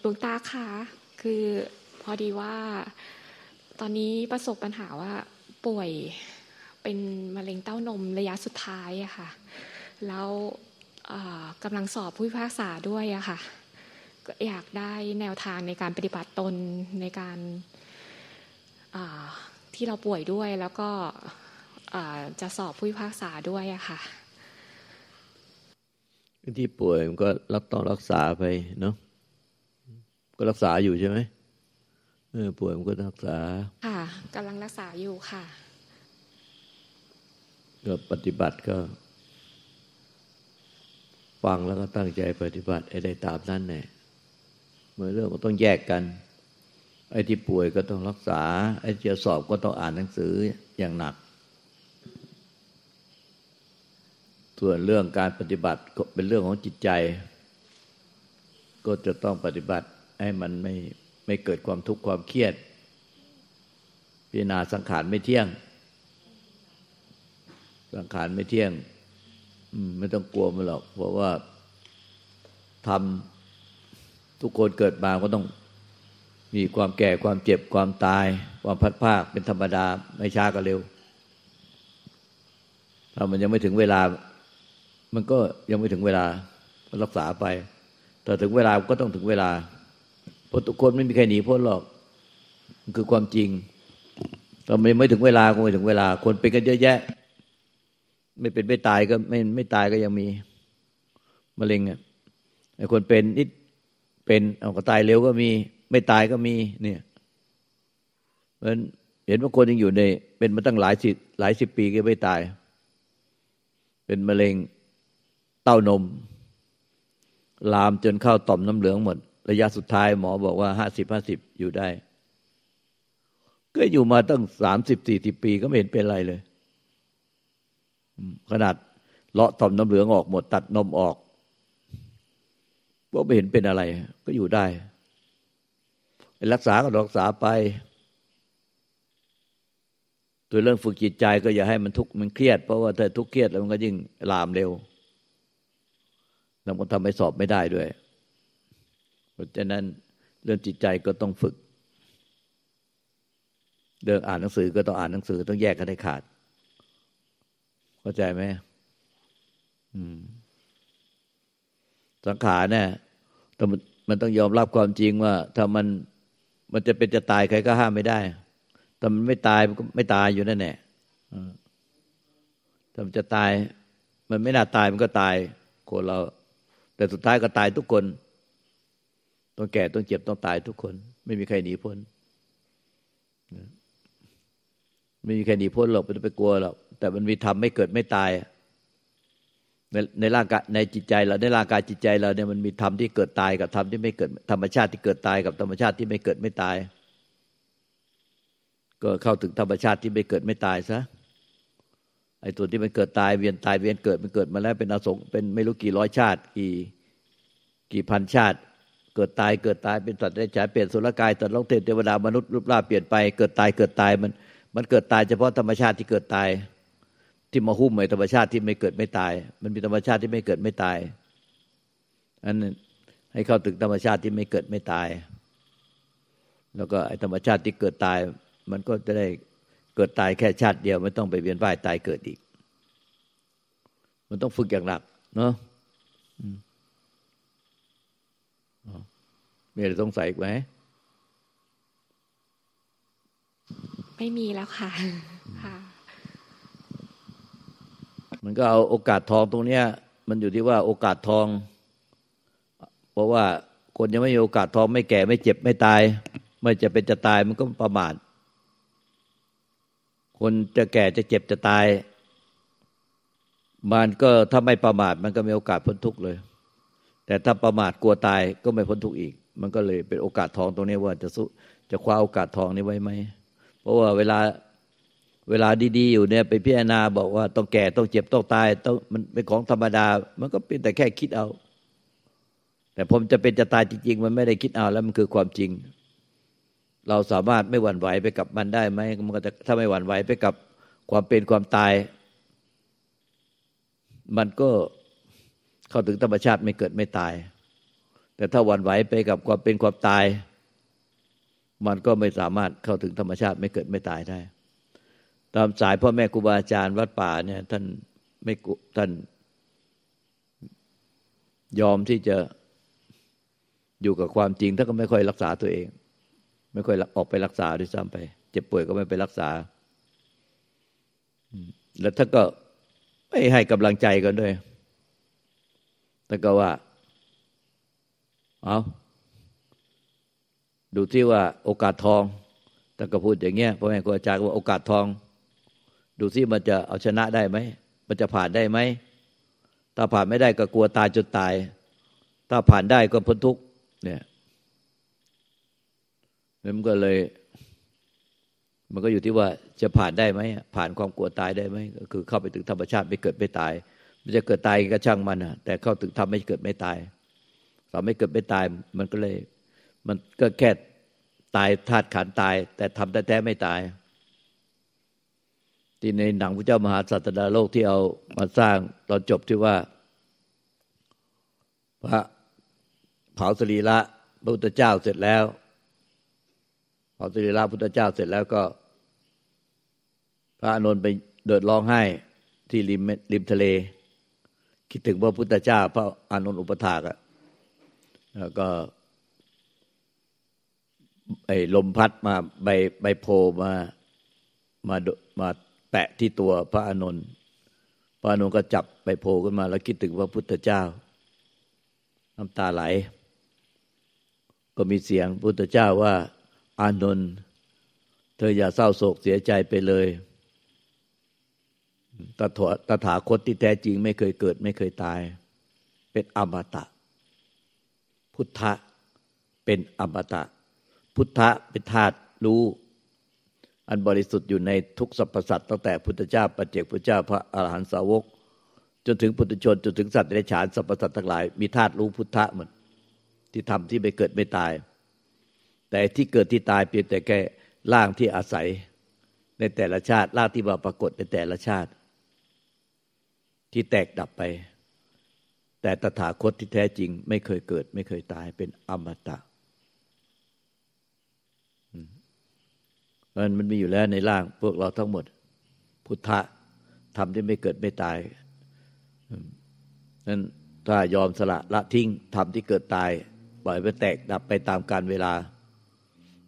หลวงตาคะคือพอดีว่า ตอนนี้ประสบปัญหาว่าป่วยเป็นมะเร็งเต้านมระยะสุดท้ายอะค่ะ แล้วกำลังสอบผู้พิพากษาด้วยอะค่ะก็อยากได้แนวทางในการปฏิบัติตนในการที่เราป่วยด้วยแล้วก็จะสอบผู้พิพากษาด้วยอะค่ะที่ป่วยมันก็รับต้องรักษาไปเนาะ ก็รักษาอยู่ใช่ไหมเออป่วยมันก็รักษา ค่ะกำลังรักษาอยู่ค่ะก็ปฏิบัติก็ ฟังแล้วก็ตั้งใจปฏิบัติไอ้ได้ตามนั้นแน่เมื่อเรื่องก็ต้องแยกกัน ไอ้ที่ป่วยก็ต้องรักษา ไอ้ที่จะสอบก็ต้องอ่านหนังสืออย่างหนัก ส่วนเรื่องการปฏิบัติก็เป็นเรื่องของจิตใจ ก็จะต้องปฏิบัติ ให้มันไม่ไม่เกิดความทุกข์ความเครียด พิจารณาสังขารไม่เที่ยง สังขารไม่เที่ยงไม่ต้องกลัวมันหรอก เพราะว่าทำทุกคนเกิดมาก็ต้องมีความแก่ความเจ็บความตาย ความพัดภาคเป็นธรรมดาไม่ช้าก็เร็ว ถ้ามันยังไม่ถึงเวลา มันก็ยังไม่ถึงเวลารักษาไปแต่ถึงเวลาก็ต้องถึงเวลา เพราะทุกคนไม่มีใครหนีพ้นหรอกคือความจริงตอนไม่ถึงเวลาก็ไม่ถึงเวลา คนเป็นกันเยอะแยะ ไม่เป็นไม่ตายก็ไม่ไม่ตายก็ยังมีมะเร็งอะไอ้คนเป็นนิดเป็นเอาก็ตายเร็วก็มี ไม่ตายก็มี เนี่ยเพราะเห็นว่าคนยังอยู่ใน เป็นมาตั้งหลายสิบหลายสิบปีก็ไม่ตาย เป็นมะเร็งเต้านม ลามจนเข้าต่อมน้ำเหลืองหมด ระยะสุดท้ายหมอบอกว่าห้าสิบห้าสิบอยู่ได้ ก็อยู่มาตั้งสามสิบสี่สิบปีก็ไม่เห็นเป็นไรเลย ขนาดเลาะต่อมน้ำเหลืองออกหมดตัดนมออกก็ไม่เห็นเป็นอะไร ก็อยู่ได้ รักษาก็รักษาไปตัวเรื่องฝึกจิตใจก็อย่าให้มันทุกข์มันเครียด เพราะว่าถ้าทุกข์เครียดแล้วมันก็ยิ่งลามเร็วแล้วมันทำให้สอบไม่ได้ด้วย เพราะฉะนั้นเรื่องจิตใจก็ต้องฝึก เรื่องอ่านหนังสือก็ต้องอ่านหนังสือต้องแยกกันให้ขาด เข้าใจไหมสังขารเนี่ยมันต้องยอมรับความจริงว่า ถ้ามันมันจะเป็นจะตายใครก็ห้ามไม่ได้แต่มันไม่ตายมันก็ไม่ตายอยู่นั่นแหละถ้ามันจะตาย มันไม่น่าตายมันก็ตายคนเรา แต่สุดท้ายก็ตายทุกคน ต้องแก่ต้องเจ็บต้องตายทุกคน ไม่มีใครหนีพ้นไม่มีใครหนีพ้นหรอกไม่ต้องไปกลัวหรอกแต่มันมีธรรมไม่เกิดไม่ตายในในร่างกายในจิตใจเราในร่างกายจิตใจเราเนี่ยมันมีธรรมที่เกิดตายกับธรรมที่ไม่เกิดธรรมชาติที่เกิดตายกับธรรมชาติที่ไม่เกิดไม่ตาย ก็เข้าถึงธรรมชาติที่ไม่เกิดไม่ตายซะไอ้ตัวที่มันเกิดตายเวียนตายเวียนเกิดมันเกิดมาแล้วเป็นอสงเป็นไม่รู้กี่ร้อยชาติ กี่กี่พันชาติ เกิดตายเกิดตายเป็นสัตว์ได้ฉายเปลี่ยนสุรกายตัดลงเทพเทวดามนุษย์รูปร่างเปลี่ยนไปเกิดตายเกิดตายมัน มันเกิดตายเฉพาะธรรมชาติที่เกิดตาย ที่มาหุ้มในธรรมชาติที่ไม่เกิดไม่ตาย มันมีธรรมชาติที่ไม่เกิดไม่ตายอันนั้นให้เข้าถึงธรรมชาติที่ไม่เกิดไม่ตาย แล้วก็ไอ้ธรรมชาติที่เกิดตาย มันก็จะได้เกิดตายแค่ชาติเดียว ไม่ต้องไปเวียนว่ายตายเกิดอีก มันต้องฝึกอย่างหนักเนาะ มีอะไรสงสัยอีกไหม ไม่มีแล้วค่ะค่ะ มันก็เอาโอกาสทองตรงเนี้ย มันอยู่ที่ว่าโอกาสทอง เพราะว่าคนยังไม่มีโอกาสทองไม่แก่ไม่เจ็บไม่ตาย ไม่จะเป็นจะตายมันก็ประมาทคนจะแก่จะเจ็บจะตาย มันก็ถ้าไม่ประมาทมันก็มีโอกาสพ้นทุกข์เลย แต่ถ้าประมาทกลัวตายก็ไม่พ้นทุกข์อีก มันก็เลยเป็นโอกาสทองตรงนี้ว่าจะสุจะคว้าโอกาสทองนี้ไว้ไหม เพราะว่าเวลาเวลาดีๆอยู่เนี่ยไปพิจารณาบอกว่าต้องแก่ต้องเจ็บต้องตายต้องมันเป็นของธรรมดา มันก็เป็นแต่แค่คิดเอา แต่ผมจะเป็นจะตายจริงๆ มันไม่ได้คิดเอาแล้วมันคือความจริง เราสามารถไม่หวั่นไหวไปกับมันได้ไหมมันก็จะถ้าไม่หวั่นไหวไปกับความเป็นความตาย มันก็ เข้าถึงธรรมชาติไม่เกิดไม่ตาย แต่ถ้าวันไหวไปกับความเป็นความตาย มันก็ไม่สามารถเข้าถึงธรรมชาติไม่เกิดไม่ตายได้ ตามสายพ่อแม่ครูบาอาจารย์วัดป่าเนี่ยท่านไม่ท่านยอมที่จะอยู่กับความจริงท่านก็ไม่ค่อยรักษาตัวเอง ไม่ค่อยออกไปรักษาด้วยซ้ำไป เจ็บป่วยก็ไม่ไปรักษา แล้วท่านก็ไม่ให้กำลังใจกันด้วย ท่านก็ว่า เอาดูที่ว่าโอกาสทองท่านก็พูดอย่างเงี้ยพ่อแม่ครูอาจารย์ว่าโอกาสทอง ดูที่มันจะเอาชนะได้ไหม มันจะผ่านได้ไหม ถ้าผ่านไม่ได้ก็กลัวตายจนตาย ถ้าผ่านได้ก็พ้นทุกข์เนี่ยมันก็เลย มันก็อยู่ที่ว่าจะผ่านได้ไหมผ่านความกลัวตายได้ไหมก็คือเข้าไปถึงธรรมชาติไม่เกิดไม่ตาย มันจะเกิดตายก็ช่างมันนะแต่เข้าถึงทำไม่เกิดไม่ตายทำไม่เกิดไม่ตาย มันก็เลย มันก็แค่ตายธาตุขันตาย แต่ทำแต่แต่ไม่ตาย ที่ในหนังพระเจ้ามหาสัตดาโลกที่เอามาสร้างตอนจบที่ว่า พระเผาสรีระพระพุทธเจ้าเสร็จแล้วเผาสรีระพุทธเจ้าเสร็จแล้วก็ พระอานนไปเดินร้องไห้ที่ริมริมทะเล คิดถึงพระพุทธเจ้า พระอานนท์อุปถากอะแล้วก็ไอ้ลมพัดมาใบใบโพมามามาแปะที่ตัวพระอานนท์พระอานนท์ก็จับใบโพขึ้นมา แล้วคิดถึงพระพุทธเจ้า น้ำตาไหล ก็มีเสียงพุทธเจ้าว่า อานนท์เธออย่าเศร้าโศกเสียใจไปเลย ตถาตถาคตที่แท้จริงไม่เคยเกิด ไม่เคยตาย เป็นอมตะ พุทธะเป็นอมตะ พุทธะเป็นธาตุรู้ อันบริสุทธิ์อยู่ในทุกสรรพสัตว์ตั้งแต่พุทธเจ้าปัจเจกพุทธเจ้าพระอรหันตสาวก จนถึงปุถุชนจนถึงสัตว์ในฉานสรรพสัตว์ทั้งหลาย มีธาตุรู้พุทธะหมดที่ทำที่ไม่เกิดไม่ตาย แต่ที่เกิดที่ตายเพียงแต่แค่ร่างที่อาศัยในแต่ละชาติร่างที่มาปรากฏในแต่ละชาติ ที่แตกดับไป แต่ตถาคตที่แท้จริง ไม่เคยเกิด ไม่เคยตายเป็นอมตะมันมันมีอยู่แล้วในร่างพวกเราทั้งหมด พุทธะทำที่ไม่เกิดไม่ตายนั้นถ้ายอมสละละทิ้งทำที่เกิดตาย ปล่อยไปแตกดับไปตามการเวลา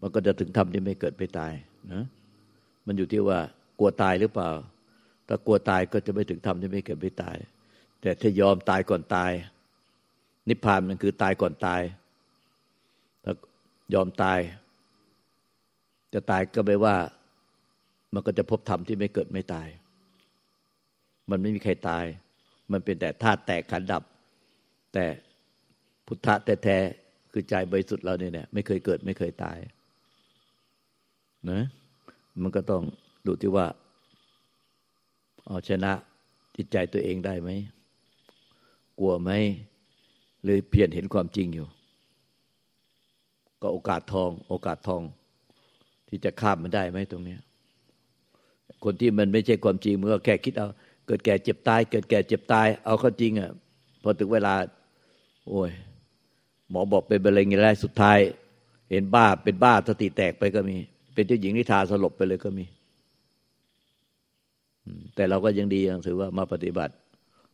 มันก็จะถึงทำที่ไม่เกิดไม่ตายนะมันอยู่ที่ว่ากลัวตายหรือเปล่า ถ้ากลัวตายก็จะไม่ถึงธรรมที่ไม่เกิดไม่ตาย แต่ถ้ายอมตายก่อนตาย นิพพานมันคือตายก่อนตายถ้ายอมตาย จะตายก็ไม่ว่า มันก็จะพบธรรมที่ไม่เกิดไม่ตาย มันไม่มีใครตาย มันเป็นแต่ธาตุแตกขันดับ แต่พุทธะแท้ๆคือใจบริสุทธิ์เราเนี่ยไม่เคยเกิดไม่เคยตายนะมันก็ต้องดูที่ว่า เอาชนะจิตใจตัวเองได้ไหม กลัวไหมหรือเพียรเห็นความจริงอยู่ ก็โอกาสทอง โอกาสทอง ที่จะข้ามมันได้ไหมตรงนี้คนที่มันไม่ใช่ความจริงมันก็แค่คิดเอาเกิดแก่เจ็บตาย เกิดแก่เจ็บตาย เอาเข้าจริงอะพอถึงเวลา โอ้ย หมอบอกเป็นมะเร็งอย่างไรสุดท้าย เห็นบ้าเป็นบ้าสติแตกไปก็มี เป็นเจ้าหญิงนิทาสลบไปเลยก็มี แต่เราก็ยังดียังถือว่ามาปฏิบัติ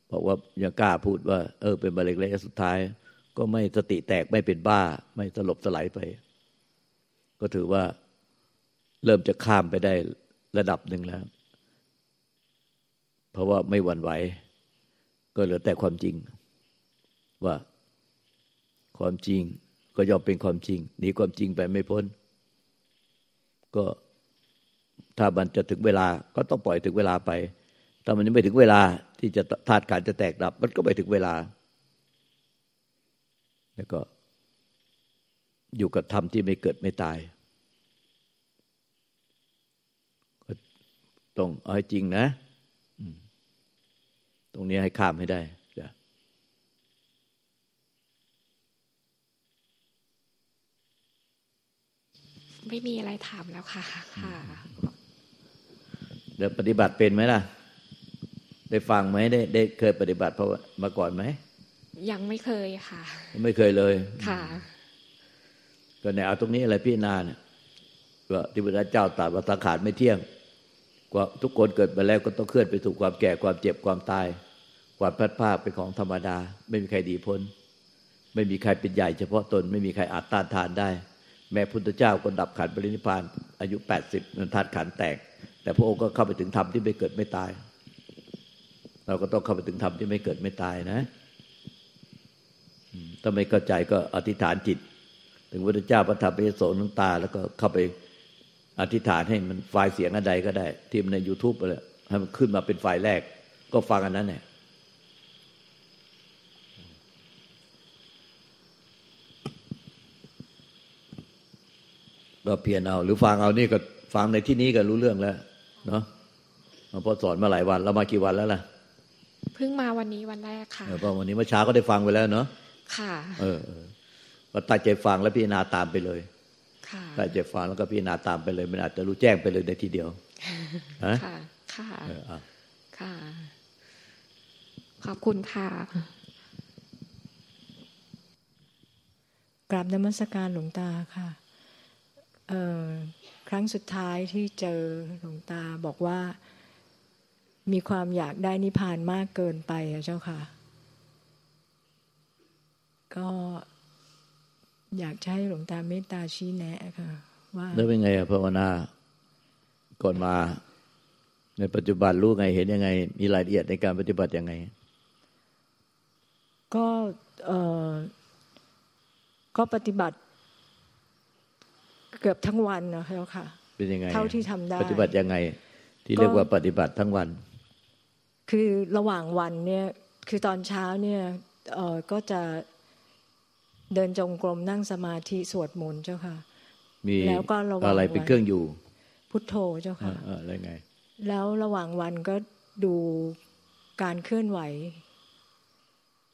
เพราะว่ายังกล้าพูดว่า เออ เป็นมะเร็งระยะสุดท้าย ก็ไม่สติแตกไม่เป็นบ้า ไม่สลบสลายไป ก็ถือว่าเริ่มจะข้ามไปได้ระดับหนึ่งแล้ว เพราะว่าไม่หวั่นไหว ก็เหลือแต่ความจริง ว่าความจริงก็ยอมเป็นความจริงหนีความจริงไปไม่พ้น ก็ ถ้ามันจะถึงเวลาก็ต้องปล่อยถึงเวลาไป ถ้ามันยังไม่ถึงเวลาที่จะธาตุการจะแตกดับ มันก็ไปถึงเวลา แล้วก็อยู่กับธรรมที่ไม่เกิดไม่ตาย ก็ต้องเอาให้จริงนะ ตรงนี้ให้ข้ามให้ได้จ้ะ ไม่มีอะไรถามแล้วค่ะ ค่ะ เดี๋ยวปฏิบัติเป็นไหมล่ะ ได้ฟังไหมได้ได้เคยปฏิบัติเพราะมาก่อนไหม ยังไม่เคยค่ะ ไม่เคยเลย ค่ะ ก็ในเอาตรงนี้อะไรพี่นาเนี่ยว่าที่พระเจ้าตรัสว่าสังขารไม่เที่ยงว่าทุกคนเกิดมาแล้วก็ต้องเคลื่อนไปสู่ความแก่ความเจ็บความตาย ความพัดภาคเป็นของธรรมดา ไม่มีใครดีพ้น ไม่มีใครเป็นใหญ่เฉพาะตน ไม่มีใครอาจต้านทานได้ แม้พุทธเจ้าก็ดับขันปรินิพานอายุแปดสิบนันทัดขันแตก แต่พระองค์ก็เข้าไปถึงธรรมที่ไม่เกิดไม่ตาย เราก็ต้องเข้าไปถึงธรรมที่ไม่เกิดไม่ตายนะถ้าไม่เข้าใจก็อธิษฐานจิต ถึงพระเจ้าพระธรรมพระสงฆ์น้ำตา แล้วก็เข้าไปอธิษฐานให้มันไฟล์เสียงอันใดก็ได้ ที่ใน YouTube ไปเลยให้มันขึ้นมาเป็นไฟล์แรก ก็ฟังอันนั้นเนี่ย ก็เพียรเอา หรือฟังเอานี่ก็ฟังในที่นี้ก็รู้เรื่องแล้ว เนาะพอสอนมาหลายวันเรามากี่วันแล้วล่ะเพิ่งมาวันนี้วันแรกค่ะเออก็วันนี้เมื่อเช้าก็ได้ฟังไปแล้วเนาะค่ะเออเออก็ตั้งใจฟังแล้วพิจารณาตามไปเลยค่ะตั้งใจฟังแล้วก็พิจารณาตามไปเลย มันอาจจะรู้แจ้งไปเลยในทีเดียวฮะค่ะค่ะเออเอาค่ะ ขอบคุณค่ะกราบนมัสการหลวงตาค่ะเอ่อ ครั้งสุดท้ายที่เจอหลวงตาบอกว่า มีความอยากได้นิพพานมากเกินไปอะเจ้าค่ะ ก็อยากจะให้หลวงตาเมตตาชี้แนะค่ะ ว่าแล้วเป็นไงอะภาวนาก่อนมา ในปัจจุบันรู้ไงเห็นยังไง มีรายละเอียดในการปฏิบัติยังไง ก็เอ่อก็ปฏิบัติ เกือบทั้งวันนะเจ้าค่ะ เป็นยังไง เท่าที่ทำได้ ปฏิบัติยังไง ที่เรียกว่าปฏิบัติทั้งวัน คือระหว่างวันเนี่ย คือตอนเช้าเนี่ยเอ่อก็จะเดินจงกรมนั่งสมาธิสวดมนต์เจ้าค่ะ มีแล้วก็ระวังอะไรเป็นไว้เครื่องอยู่ พุทโธเจ้าเอค่ะอเอออะไรไง แล้วระหว่างวันก็ดูการเคลื่อนไหว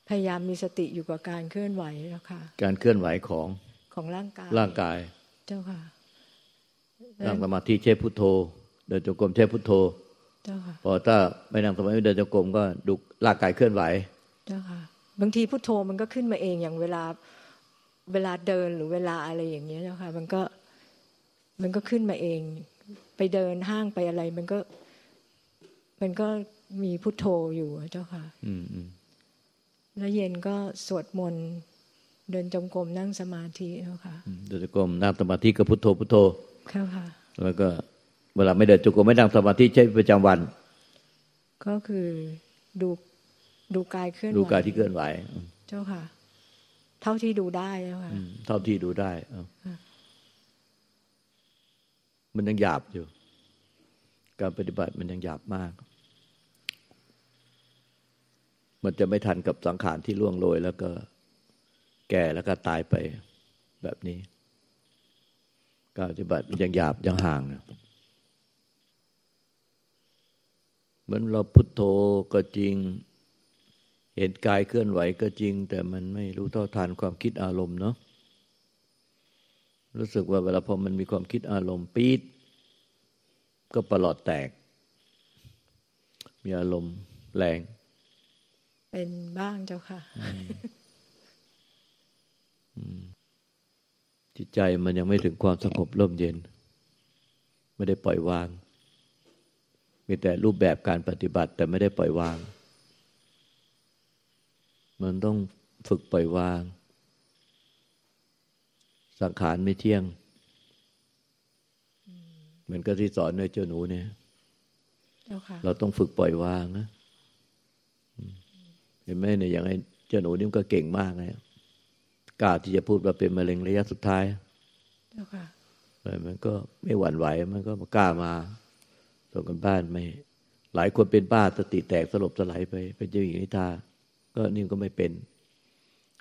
พยายามมีสติอยู่กับการเคลื่อนไหวแล้วค่ะ การเคลื่อนไหวของของร่างกาย ร่างกาย เจ้าค่ะนั่งสมาธิใช้พุทโธ เดินจงกรมใช้พุทโธ เจ้าค่ะ พอถ้าไม่นั่งสมาธิเดินจงกรมก็ดูร่างกายเคลื่อนไหว เจ้าค่ะ บางทีพุทโธมันก็ขึ้นมาเองอย่างเวลาเวลาเดินหรือเวลาอะไรอย่างเงี้ยเจ้าค่ะ มันก็มันก็ขึ้นมาเอง ไปเดินห้างไปอะไร มันก็ มันก็มีพุทโธอยู่อะเจ้าค่ะอืมอืมแล้วเย็นก็สวดมนต์ เดินจงกรมนั่งสมาธิเจ้าค่ะอืมเดินจงกรมนั่งสมาธิก็พุทโธพุทโธเจ้าค่ะ แล้วก็เวลาไม่เดินจงกรมไม่นั่งสมาธิใช้ประจำวัน ก็คือดูดูกายเคลื่อนไหวดูกายที่เคลื่อนไหวอืมเจ้าค่ะ เท่าที่ดูได้เจ้าค่ะอืมเท่าที่ดูได้เอามันยังหยาบอยู่ การปฏิบัติมันยังหยาบมาก มันจะไม่ทันกับสังขารที่ล่วงโรยแล้วก็ แก่แล้วก็ตายไปแบบนี้การปฏิบัติมันยังหยาบยังห่างนะเหมือนเราพุทโธก็จริง เห็นกายเคลื่อนไหวก็จริง แต่มันไม่รู้เท่าทันความคิดอารมณ์เนาะรู้สึกว่าเวลาพอมันมีความคิดอารมณ์ปี๊ดก็ประหลอดแตก มีอารมณ์แรง เป็นบ้างเจ้าค่ะ จิต ใจมันยังไม่ถึงความสงบร่มเย็น ไม่ได้ปล่อยวาง มีแต่รูปแบบการปฏิบัติแต่ไม่ได้ปล่อยวาง มันต้องฝึกปล่อยวาง สังขารไม่เที่ยง เหมือนกับที่สอนในเจ้าหนูเนี่ยเจ้าค่ะเราต้องฝึกปล่อยวางนะอืมเห็นไหมเนี่ยอย่างไอ้เจ้าหนูนี่มันก็เก่งมากเลยกล้าที่จะพูดว่าเป็นมะเร็งระยะสุดท้ายเจ้าค่ะเลย มันก็ไม่หวั่นไหว มันก็กล้ามาส่งกันบ้านไม่ หลายคนเป็นบ้าสติแตกสลบสลายไป เป็นเจ้าหญิงนิทา ก็นี่ก็ไม่เป็น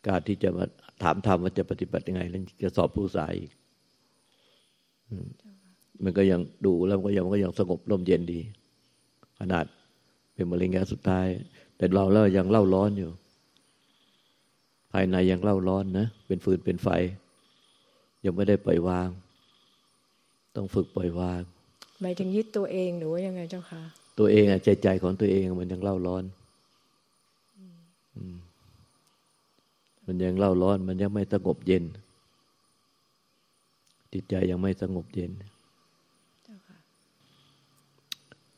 กล้ารที่จะมาถามธรรมว่าจะปฏิบัติยังไง แล้วจะสอบผู้สายอีกอืมมันก็ยังดูแล้วมันก็ยังมันก็ยังสงบร่มเย็นดี ขนาดเป็นมะเร็งระยะสุดท้าย แต่เราแล้วยังเล่าร้อนอยู่ ภายในยังเล่าร้อนนะ เป็นฟืนเป็นไฟ ยังไม่ได้ปล่อยวาง ต้องฝึกปล่อยวางหมายถึงยึดตัวเองหรือว่ายังไงเจ้าค่ะตัวเองอะใจใจของตัวเองมันยังเล่าร้อนอืมมันยังเล่าร้อน มันยังไม่สงบเย็น จิตใจยังไม่สงบเย็น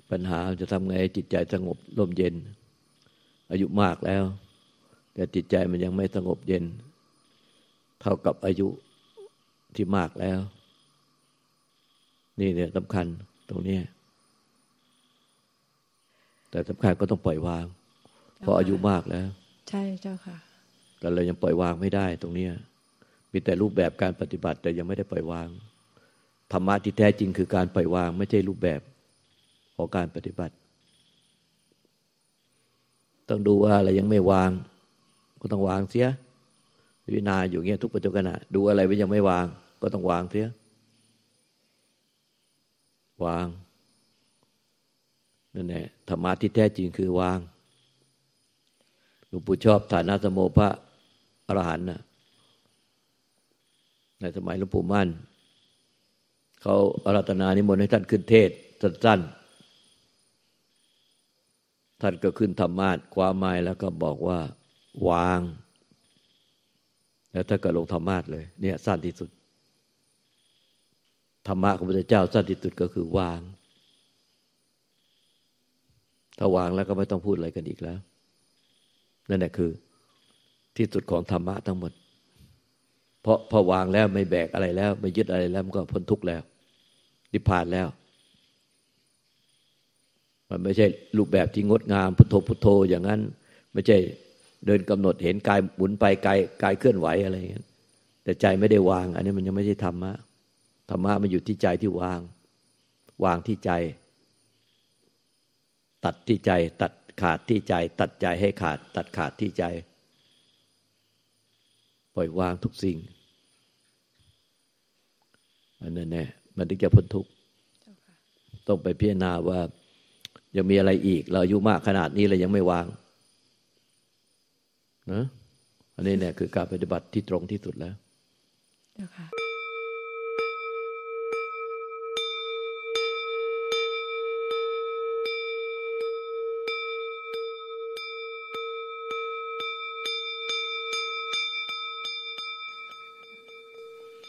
ปัญหาจะทำไงให้จิตใจสงบร่มเย็น อายุมากแล้ว แต่จิตใจมันยังไม่สงบเย็น เท่ากับอายุ ที่มากแล้ว นี่เนี่ยสำคัญตรงนี้แต่สำคัญก็ต้องปล่อยวาง เพราะอายุมากแล้ว ใช่เจ้าค่ะ แต่เรายังปล่อยวางไม่ได้ ตรงเนี้ยมีแต่รูปแบบการปฏิบัติ แต่ยังไม่ได้ปล่อยวางธรรมะที่แท้จริงคือการปล่อยวาง ไม่ใช่รูปแบบของการปฏิบัติ ต้องดูว่าอะไรยังไม่วาง ก็ต้องวางเสีย วินาอยู่เงี้ยทุกปัจจุบันดูอะไรไว้ยังไม่วาง ก็ต้องวางเสียวางนั่นแหละธรรมะที่แท้จริงคือวางหลวงปู่ชอบฐานะสมโมพระอรหันต์นะในสมัยหลวงปู่มั่น เขาอารัตนานิมนต์ให้ท่านขึ้นเทศสั้นๆท่านก็ขึ้นธรรมาทความหมายแล้วก็บอกว่า วาง แล้วท่านก็ลงธรรมาทเลย เนี่ยสั้นที่สุด ธรรมะของพระเจ้าสั้นที่สุดก็คือวาง ถ้าวางแล้วก็ไม่ต้องพูดอะไรกันอีกแล้ว นั่นแหละคือที่สุดของธรรมะทั้งหมด เพราะพอวางแล้วไม่แบกอะไรแล้ว ไม่ยึดอะไรแล้วมันก็พ้นทุกข์แล้วนิพพานแล้ว มันไม่ใช่รูปแบบที่งดงามพุทโธพุทโธอย่างนั้น ไม่ใช่ เดินกำหนดเห็นกายหมุนไปกายกายเคลื่อนไหวอะไรอย่างนี้แต่ใจไม่ได้วาง อันนี้มันยังไม่ใช่ธรรมะธรรมะมันอยู่ที่ใจที่วาง วางที่ใจ ตัดที่ใจ ตัดขาดที่ใจ ตัดใจให้ขาด ตัดขาดที่ใจ ปล่อยวางทุกสิ่งอันนั้นแน่มันถึงจะพ้นทุกข์ต้องไปพิจารณาว่ายังมีอะไรอีก เราอายุมากขนาดนี้เรายังไม่วาง นะอันนี้เนี่ยคือการปฏิบัติที่ตรงที่สุดแล้วเจ้าค่ะ